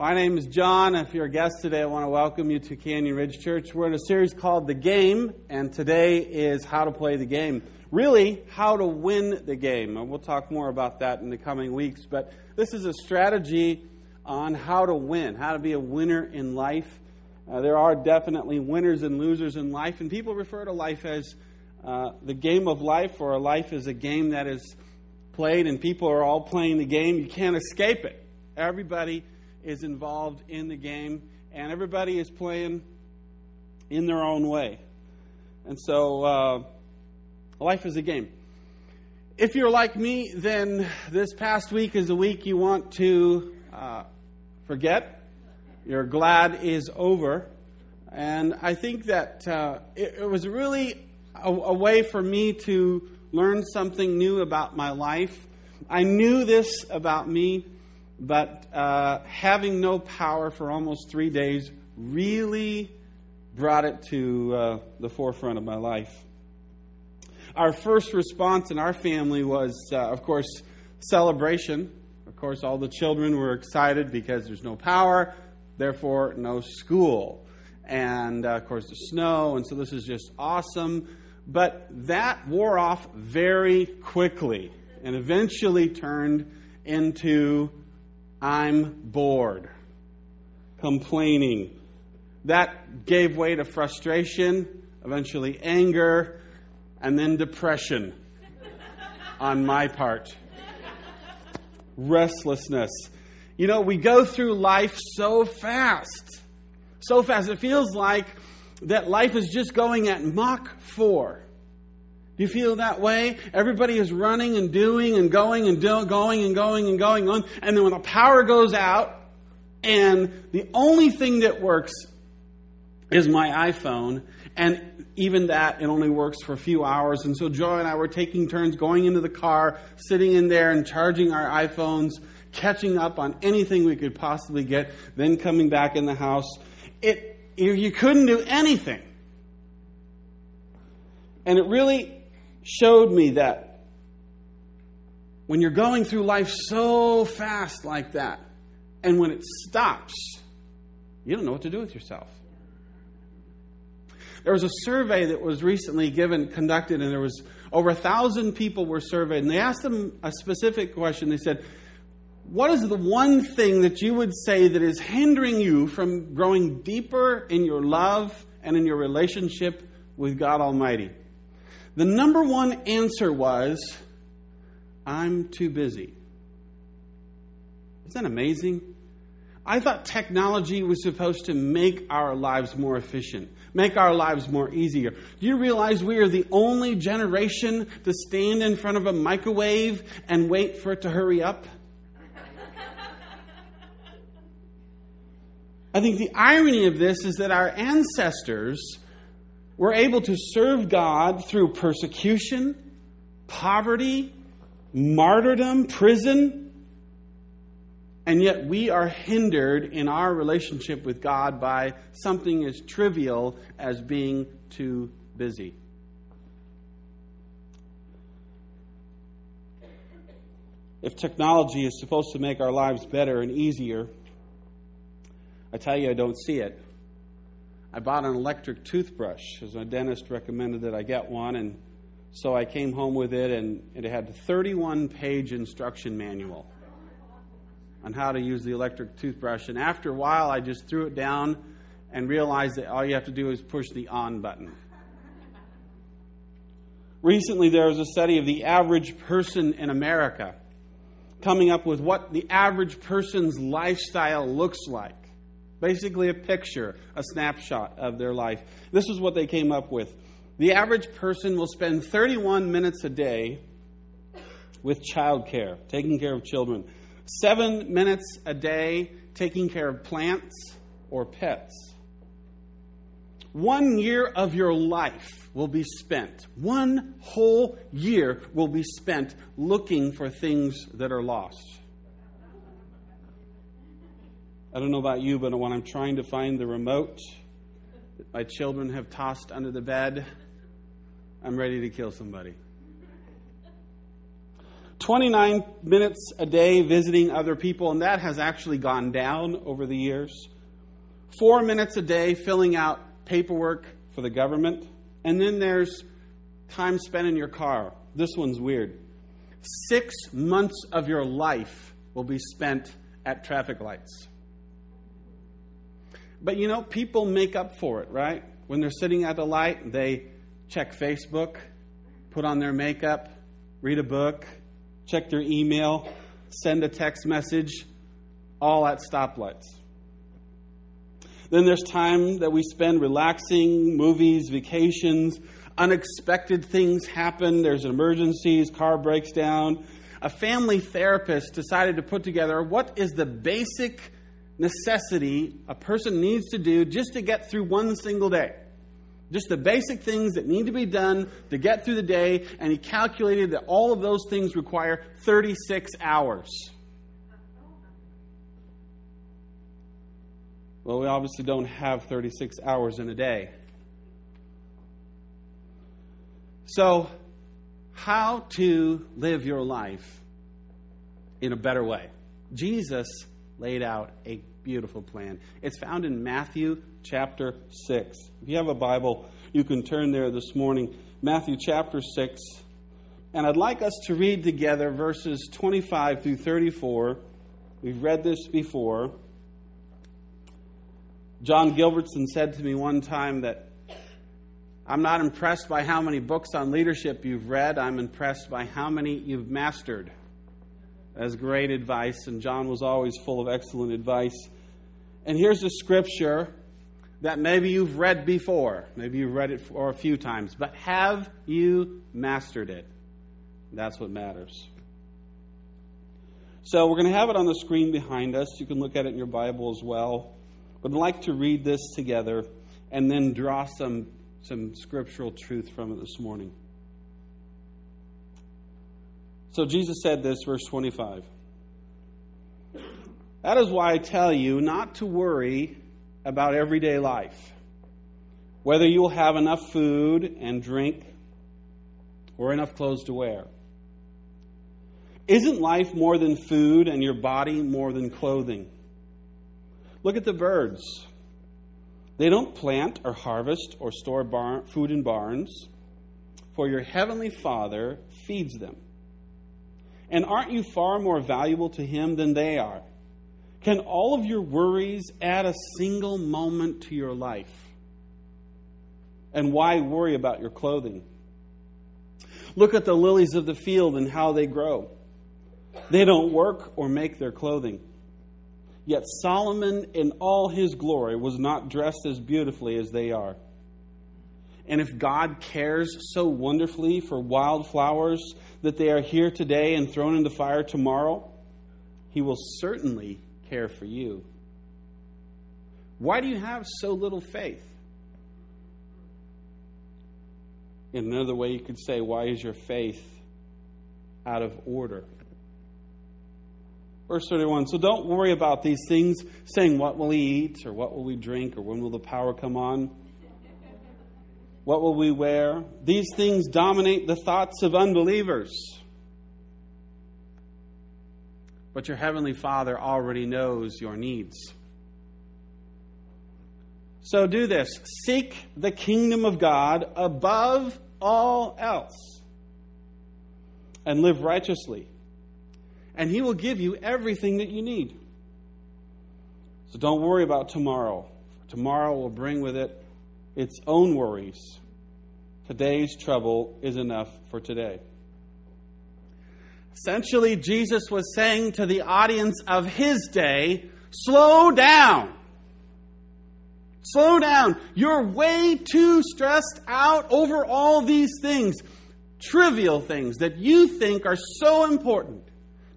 My name is John. If you're a guest today, I want to welcome you to Canyon Ridge Church. We're in a series called The Game, and today is how to play the game. Really, how to win the game. And we'll talk more about that in the coming weeks. But this is a strategy on how to win, how to be a winner in life. Uh, there are definitely winners and losers in life, and people refer to life as uh, the game of life, or life is a game that is played, and people are all playing the game. You can't escape it. Everybody is involved in the game, and everybody is playing in their own way. And so, uh, life is a game. If you're like me, then this past week is a week you want to uh, forget. You're glad is over. And I think that uh, it, it, was really a, a way for me to learn something new about my life. I knew this about me but uh, having no power for almost three days really brought it to uh, the forefront of my life. Our first response in our family was, uh, of course, celebration. Of course, all the children were excited because there's no power, therefore, no school. And uh, of course, the snow, and so this is just awesome. But that wore off very quickly and eventually turned into I'm bored, complaining. That gave way to frustration, eventually anger, and then depression on my part. Restlessness. You know, we go through life so fast. So fast. It feels like that life is just going at Mach 4. Do you feel that way? Everybody is running and doing and going and do- going and going and going on. And then when the power goes out, and the only thing that works is my iPhone, and even that, it only works for a few hours. And so Joy and I were taking turns going into the car, sitting in there and charging our iPhones, catching up on anything we could possibly get, then coming back in the house. It, you couldn't do anything. And it really showed me that when you're going through life so fast like that, and when it stops, you don't know what to do with yourself. There was a survey that was recently given, conducted, and there was over a thousand people were surveyed, and they asked them a specific question. They said, What is the one thing that you would say that is hindering you from growing deeper in your love and in your relationship with God Almighty? The number one answer was, I'm too busy. Isn't that amazing? I thought technology was supposed to make our lives more efficient, make our lives more easier. Do you realize we are the only generation to stand in front of a microwave and wait for it to hurry up? I think the irony of this is that our ancestors we're able to serve God through persecution, poverty, martyrdom, prison, and yet we are hindered in our relationship with God by something as trivial as being too busy. If technology is supposed to make our lives better and easier, I tell you, I don't see it. I bought an electric toothbrush as my dentist recommended that I get one, and so I came home with it, and it had a 31 page instruction manual on how to use the electric toothbrush. And after a while, I just threw it down and realized that all you have to do is push the on button. Recently, there was a study of the average person in America coming up with what the average person's lifestyle looks like. Basically, a picture, a snapshot of their life. This is what they came up with. The average person will spend 31 minutes a day with childcare, taking care of children, seven minutes a day taking care of plants or pets. One year of your life will be spent, one whole year will be spent looking for things that are lost. I don't know about you, but when I'm trying to find the remote that my children have tossed under the bed, I'm ready to kill somebody. 29 minutes a day visiting other people, and that has actually gone down over the years. Four minutes a day filling out paperwork for the government. And then there's time spent in your car. This one's weird. Six months of your life will be spent at traffic lights. But you know, people make up for it, right? When they're sitting at the light, they check Facebook, put on their makeup, read a book, check their email, send a text message, all at stoplights. Then there's time that we spend relaxing, movies, vacations, unexpected things happen. There's emergencies, car breaks down. A family therapist decided to put together what is the basic necessity a person needs to do just to get through one single day. Just the basic things that need to be done to get through the day, and he calculated that all of those things require 36 hours. Well, we obviously don't have 36 hours in a day. So, how to live your life in a better way? Jesus laid out a beautiful plan. It's found in Matthew chapter 6. If you have a Bible, you can turn there this morning. Matthew chapter 6. And I'd like us to read together verses 25 through 34. We've read this before. John Gilbertson said to me one time that I'm not impressed by how many books on leadership you've read. I'm impressed by how many you've mastered. That's great advice, and John was always full of excellent advice. And here's a scripture that maybe you've read before. Maybe you've read it for a few times, but have you mastered it? That's what matters. So we're going to have it on the screen behind us. You can look at it in your Bible as well. But I'd like to read this together and then draw some some scriptural truth from it this morning. So Jesus said this, verse 25. That is why I tell you not to worry about everyday life, whether you will have enough food and drink or enough clothes to wear. Isn't life more than food and your body more than clothing? Look at the birds. They don't plant or harvest or store bar- food in barns, for your heavenly Father feeds them. And aren't you far more valuable to Him than they are? Can all of your worries add a single moment to your life? And why worry about your clothing? Look at the lilies of the field and how they grow. They don't work or make their clothing. Yet Solomon, in all his glory, was not dressed as beautifully as they are. And if God cares so wonderfully for wildflowers that they are here today and thrown into fire tomorrow, he will certainly care for you. Why do you have so little faith? In another way, you could say, Why is your faith out of order? Verse 31 So don't worry about these things, saying, What will we eat, or what will we drink, or when will the power come on? What will we wear? These things dominate the thoughts of unbelievers. But your Heavenly Father already knows your needs. So do this seek the kingdom of God above all else and live righteously and He will give you everything that you need. So don't worry about tomorrow. Tomorrow will bring with it its own worries. Today's trouble is enough for today. Essentially, Jesus was saying to the audience of his day slow down. Slow down. You're way too stressed out over all these things, trivial things that you think are so important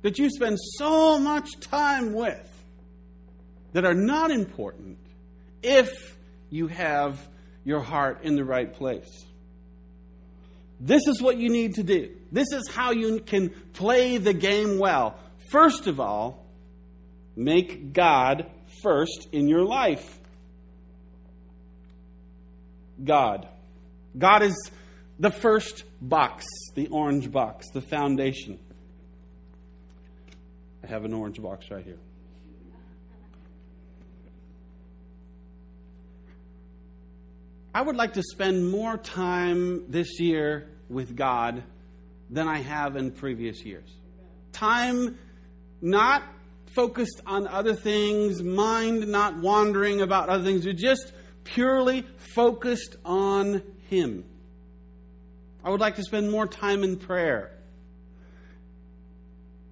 that you spend so much time with that are not important if you have your heart in the right place. This is what you need to do. This is how you can play the game well. First of all, make God first in your life. God. God is the first box, the orange box, the foundation. I have an orange box right here. I would like to spend more time this year with God than I have in previous years. Time not focused on other things, mind not wandering about other things, but just purely focused on Him. I would like to spend more time in prayer.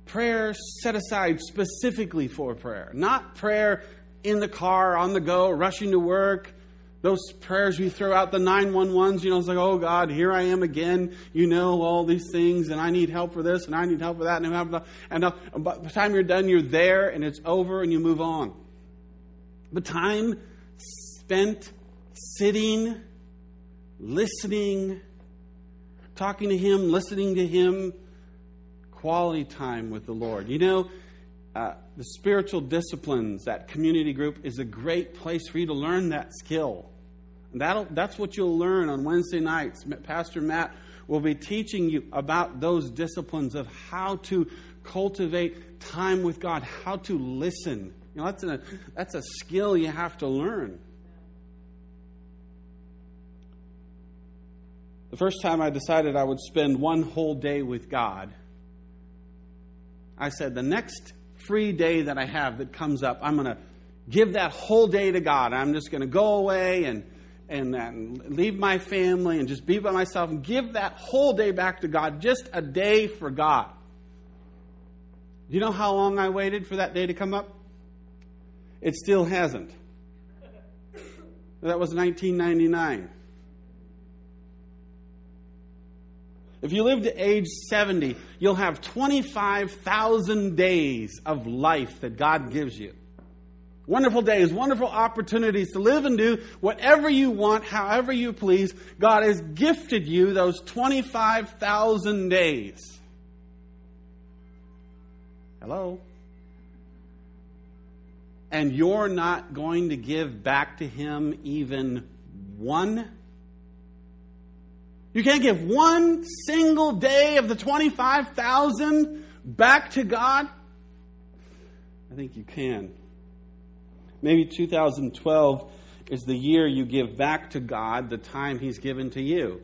Prayer set aside specifically for prayer, not prayer in the car, on the go, rushing to work, those prayers we throw out, the 911s, you know, it's like, oh God, here I am again. You know all these things, and I need help for this, and I need help for that, and, and, and uh, by the time you're done, you're there, and it's over, and you move on. The time spent sitting, listening, talking to Him, listening to Him, quality time with the Lord. You know, uh, the spiritual disciplines, that community group, is a great place for you to learn that skill. That'll, that's what you'll learn on Wednesday nights. Pastor Matt will be teaching you about those disciplines of how to cultivate time with God, how to listen. You know, that's, a, that's a skill you have to learn. The first time I decided I would spend one whole day with God, I said, the next free day that I have that comes up, I'm going to give that whole day to God. I'm just going to go away and, and, and leave my family and just be by myself and give that whole day back to God, just a day for God. Do you know how long I waited for that day to come up? It still hasn't. That was 1999. If you live to age 70, you'll have 25,000 days of life that God gives you. Wonderful days, wonderful opportunities to live and do whatever you want, however you please. God has gifted you those 25,000 days. Hello? And you're not going to give back to Him even one you can't give one single day of the 25,000 back to God? I think you can. Maybe 2012 is the year you give back to God the time He's given to you.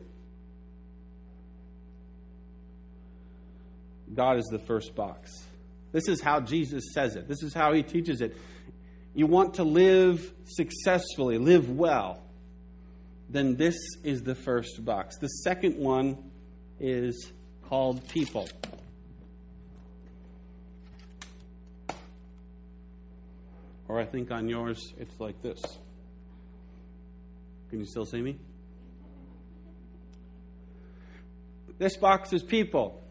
God is the first box. This is how Jesus says it. This is how He teaches it. You want to live successfully, live well then this is the first box. The second one is called people. Or I think on yours it's like this. Can you still see me? This box is people.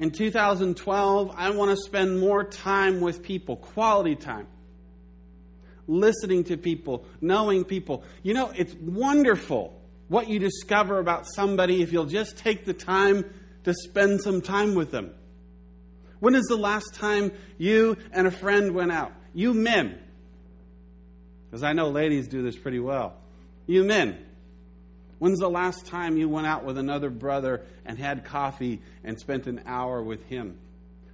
In 2012, I want to spend more time with people, quality time listening to people, knowing people. You know, it's wonderful what you discover about somebody if you'll just take the time to spend some time with them. When is the last time you and a friend went out? You men. Because I know ladies do this pretty well. You men. When's the last time you went out with another brother and had coffee and spent an hour with him?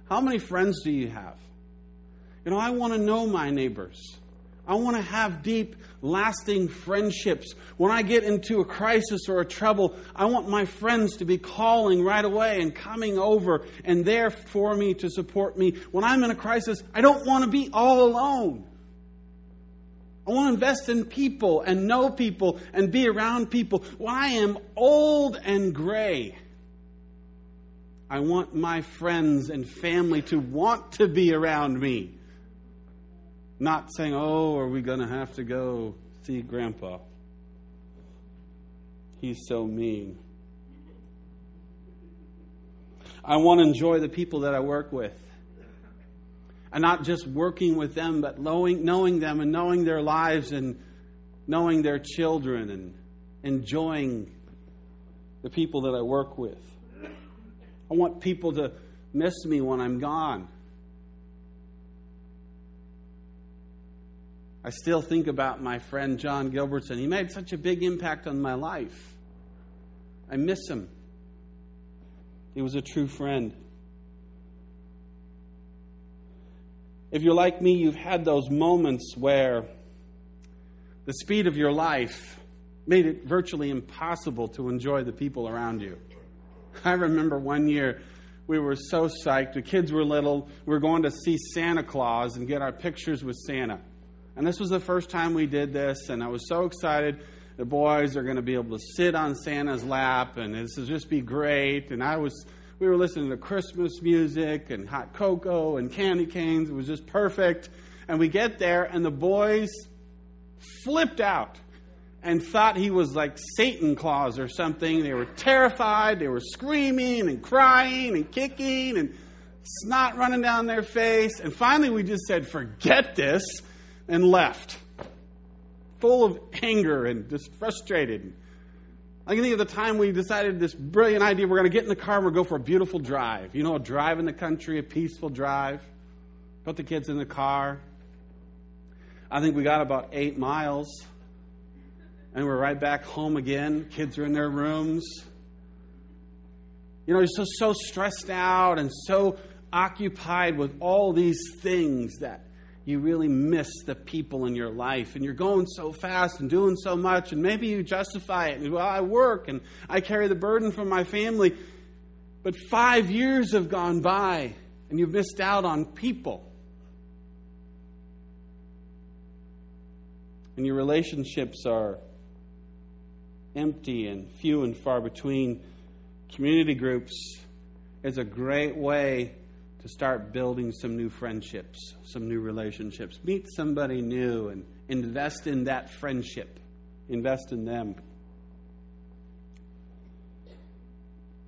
How many friends do you have? You know, I want to know my neighbors. I want to have deep, lasting friendships. When I get into a crisis or a trouble, I want my friends to be calling right away and coming over and there for me to support me. When I'm in a crisis, I don't want to be all alone. I want to invest in people and know people and be around people. When I am old and gray, I want my friends and family to want to be around me not saying, oh, are we going to have to go see Grandpa? He's so mean. I want to enjoy the people that I work with. And not just working with them, but knowing, knowing them and knowing their lives and knowing their children and enjoying the people that I work with. I want people to miss me when I'm gone. I still think about my friend John Gilbertson. He made such a big impact on my life. I miss him. He was a true friend. If you're like me, you've had those moments where the speed of your life made it virtually impossible to enjoy the people around you. I remember one year we were so psyched. The kids were little. We were going to see Santa Claus and get our pictures with Santa. And this was the first time we did this, and I was so excited. The boys are going to be able to sit on Santa's lap, and this will just be great. And I was, we were listening to Christmas music and hot cocoa and candy canes. It was just perfect. And we get there, and the boys flipped out and thought he was like Satan Claus or something. They were terrified. They were screaming and crying and kicking and snot running down their face. And finally, we just said, forget this, and left. Full of anger and just frustrated. I can think of the time we decided this brilliant idea we're going to get in the car and we're going to go for a beautiful drive. You know, a drive in the country, a peaceful drive. Put the kids in the car. I think we got about eight miles and we're right back home again. Kids are in their rooms. You know, you're so, so stressed out and so occupied with all these things that you really miss the people in your life. And you're going so fast and doing so much, and maybe you justify it. Well, I work and I carry the burden from my family. But five years have gone by, and you've missed out on people. And your relationships are empty and few and far between, community groups is a great way to start building some new friendships, some new relationships. Meet somebody new and invest in that friendship, invest in them.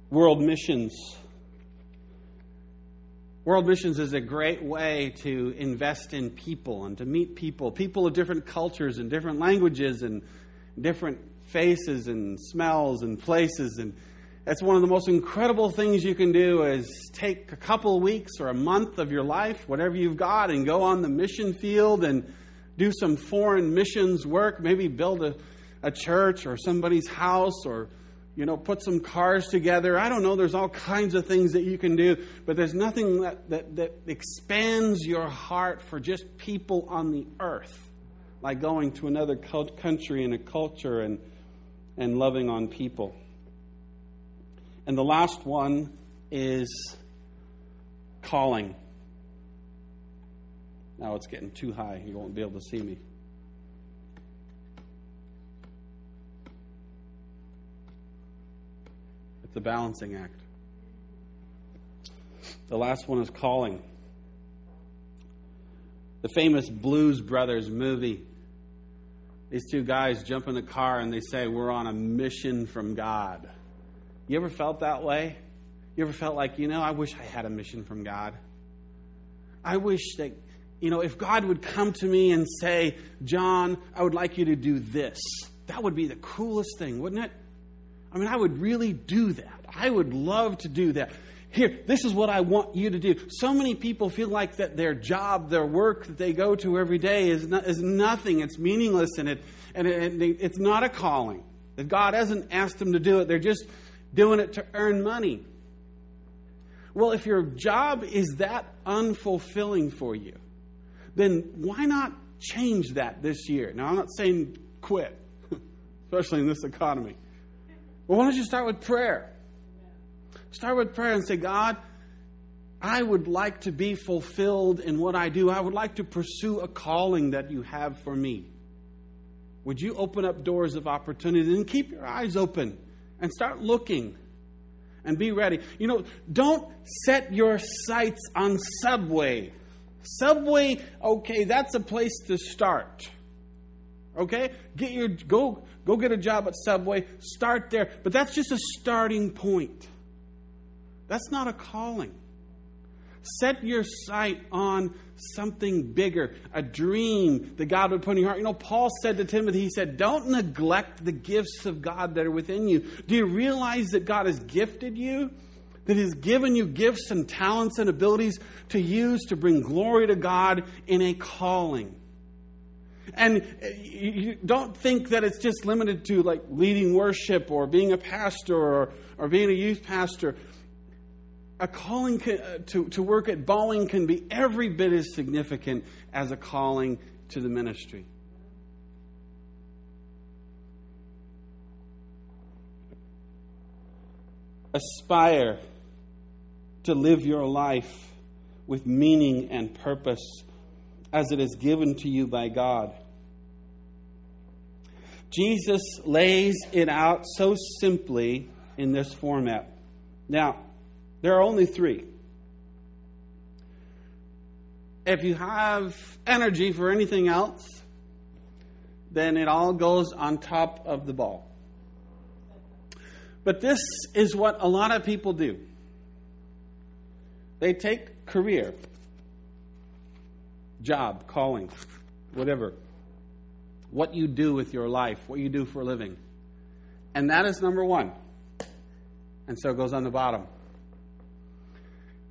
World missions. World missions is a great way to invest in people and to meet people, people of different cultures and different languages and different faces and smells and places and that's one of the most incredible things you can do is take a couple weeks or a month of your life whatever you've got and go on the mission field and do some foreign missions work. Maybe build a, a church or somebody's house or you know put some cars together. I don't know. There's all kinds of things that you can do but there's nothing that, that, that expands your heart for just people on the earth like going to another country and a culture and and loving on people. And the last one is calling. Now it's getting too high. You won't be able to see me. It's a balancing act. The last one is calling. The famous Blues Brothers movie these two guys jump in the car and they say, We're on a mission from God. You ever felt that way? You ever felt like, you know, I wish I had a mission from God? I wish that, you know, if God would come to me and say, John, I would like you to do this, that would be the coolest thing, wouldn't it? I mean, I would really do that. I would love to do that. Here, this is what I want you to do. So many people feel like that their job, their work that they go to every day is, not, is nothing. It's meaningless and, it, and it, it's not a calling. That God hasn't asked them to do it. They're just doing it to earn money. Well, if your job is that unfulfilling for you, then why not change that this year? Now, I'm not saying quit, especially in this economy. But why don't you start with prayer? Start with prayer and say, God, I would like to be fulfilled in what I do. I would like to pursue a calling that you have for me. Would you open up doors of opportunity and keep your eyes open and start looking and be ready? You know, don't set your sights on Subway. Subway, okay, that's a place to start. Okay? Get your go go get a job at Subway, start there, but that's just a starting point. That's not a calling. Set your sight on something bigger, a dream that God would put in your heart. You know, Paul said to Timothy, he said, Don't neglect the gifts of God that are within you. Do you realize that God has gifted you? That He's given you gifts and talents and abilities to use to bring glory to God in a calling. And uh, you don't think that it's just limited to like leading worship or being a pastor or, or being a youth pastor a calling uh, to, to work at Boeing can be every bit as significant as a calling to the ministry. Aspire to live your life with meaning and purpose as it is given to you by God. Jesus lays it out so simply in this format. Now, there are only three. If you have energy for anything else, then it all goes on top of the ball. But this is what a lot of people do they take career, job, calling, whatever, what you do with your life, what you do for a living. And that is number one. And so it goes on the bottom.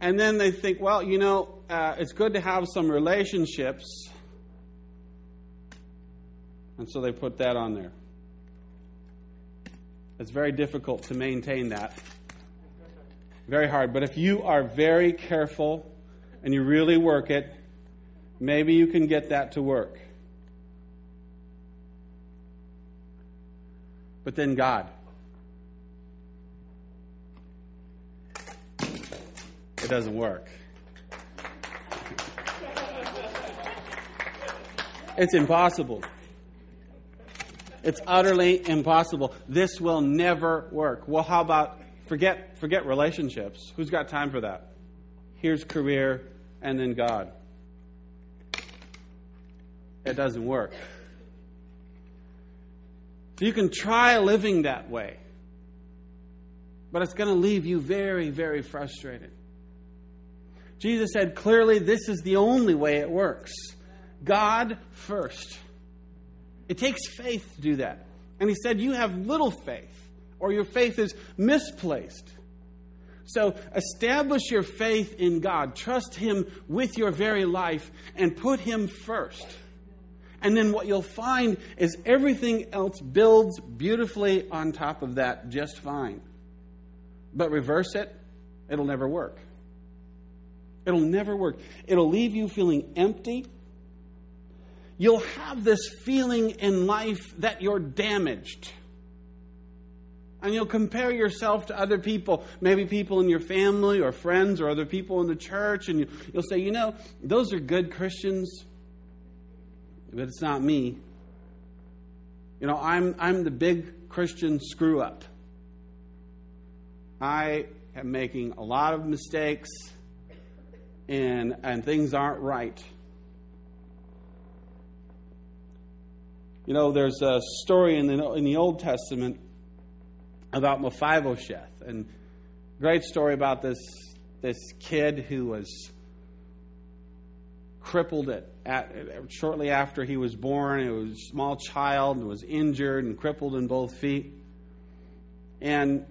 And then they think, well, you know, uh, it's good to have some relationships. And so they put that on there. It's very difficult to maintain that. Very hard. But if you are very careful and you really work it, maybe you can get that to work. But then God. It doesn't work. It's impossible. It's utterly impossible. This will never work. Well, how about forget forget relationships? Who's got time for that? Here's career and then God. It doesn't work. So you can try living that way, but it's going to leave you very, very frustrated. Jesus said clearly this is the only way it works God first. It takes faith to do that. And he said, You have little faith, or your faith is misplaced. So establish your faith in God. Trust Him with your very life and put Him first. And then what you'll find is everything else builds beautifully on top of that just fine. But reverse it, it'll never work. It'll never work. It'll leave you feeling empty you'll have this feeling in life that you're damaged. And you'll compare yourself to other people, maybe people in your family or friends or other people in the church, and you'll say, you know, those are good Christians, but it's not me. You know, I'm, I'm the big Christian screw up. I am making a lot of mistakes, and, and things aren't right. You know, there's a story in the, in the Old Testament about Mephibosheth, and great story about this, this kid who was crippled at, at, shortly after he was born. He was a small child and was injured and crippled in both feet. And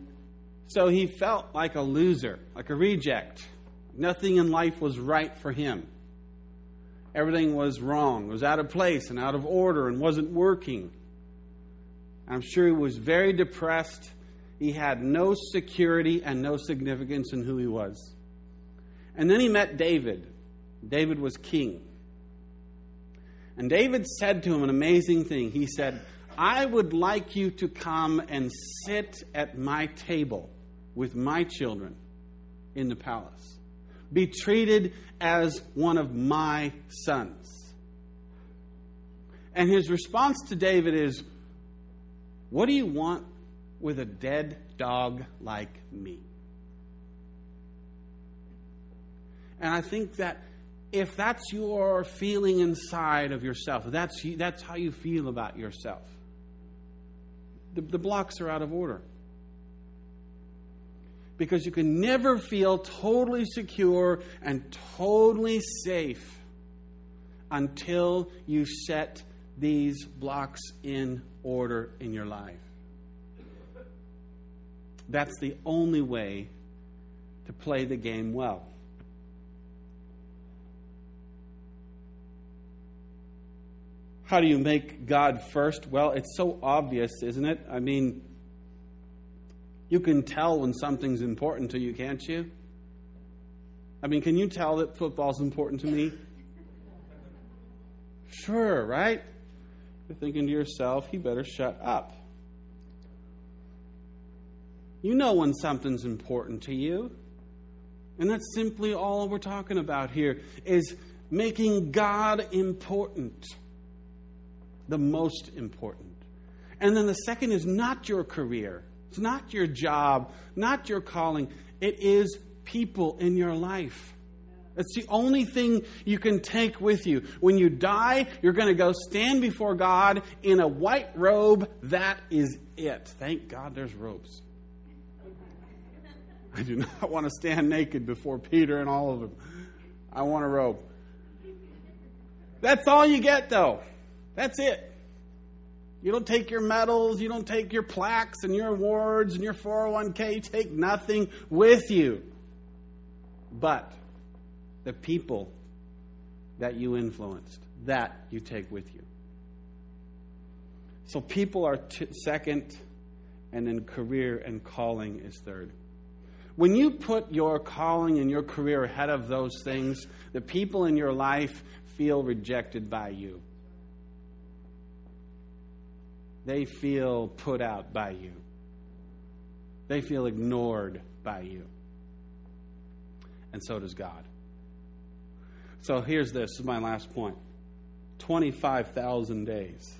so he felt like a loser, like a reject. Nothing in life was right for him everything was wrong, it was out of place and out of order and wasn't working. I'm sure he was very depressed. He had no security and no significance in who he was. And then he met David. David was king. And David said to him an amazing thing. He said, I would like you to come and sit at my table with my children in the palace be treated as one of my sons. And his response to David is, What do you want with a dead dog like me? And I think that if that's your feeling inside of yourself, that's, that's how you feel about yourself, the, the blocks are out of order because you can never feel totally secure and totally safe until you set these blocks in order in your life. That's the only way to play the game well. How do you make God first? Well, it's so obvious, isn't it? I mean, you can tell when something's important to you, can't you? I mean, can you tell that football's important to me? Sure, right? You're thinking to yourself, he better shut up. You know when something's important to you. And that's simply all we're talking about here is making God important. The most important. And then the second is not your career. It's not your job, not your calling. It is people in your life. It's the only thing you can take with you. When you die, you're going to go stand before God in a white robe. That is it. Thank God there's robes. I do not want to stand naked before Peter and all of them. I want a robe. That's all you get, though. That's it. You don't take your medals, you don't take your plaques and your awards and your 401k. You take nothing with you. But the people that you influenced, that you take with you. So people are t- second, and then career and calling is third. When you put your calling and your career ahead of those things, the people in your life feel rejected by you. They feel put out by you. They feel ignored by you. And so does God. So here's this, this is my last point 25,000 days.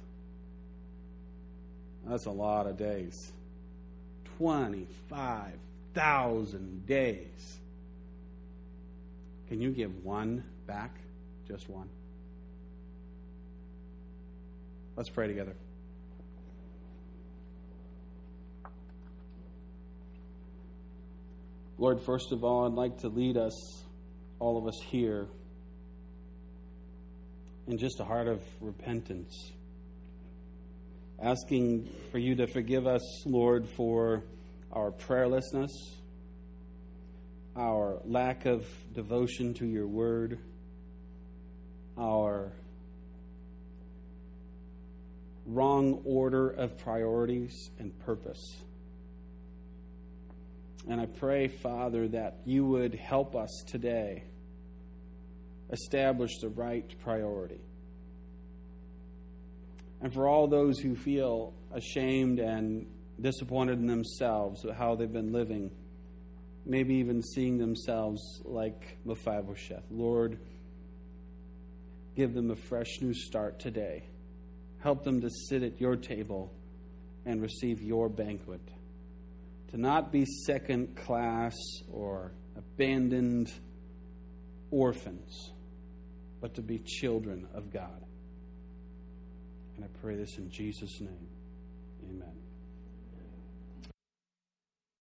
That's a lot of days. 25,000 days. Can you give one back? Just one. Let's pray together. Lord, first of all, I'd like to lead us, all of us here, in just a heart of repentance. Asking for you to forgive us, Lord, for our prayerlessness, our lack of devotion to your word, our wrong order of priorities and purpose. And I pray, Father, that you would help us today establish the right priority. And for all those who feel ashamed and disappointed in themselves at how they've been living, maybe even seeing themselves like Mephibosheth, Lord, give them a fresh new start today. Help them to sit at your table and receive your banquet to not be second class or abandoned orphans, but to be children of God. And I pray this in Jesus' name. Amen.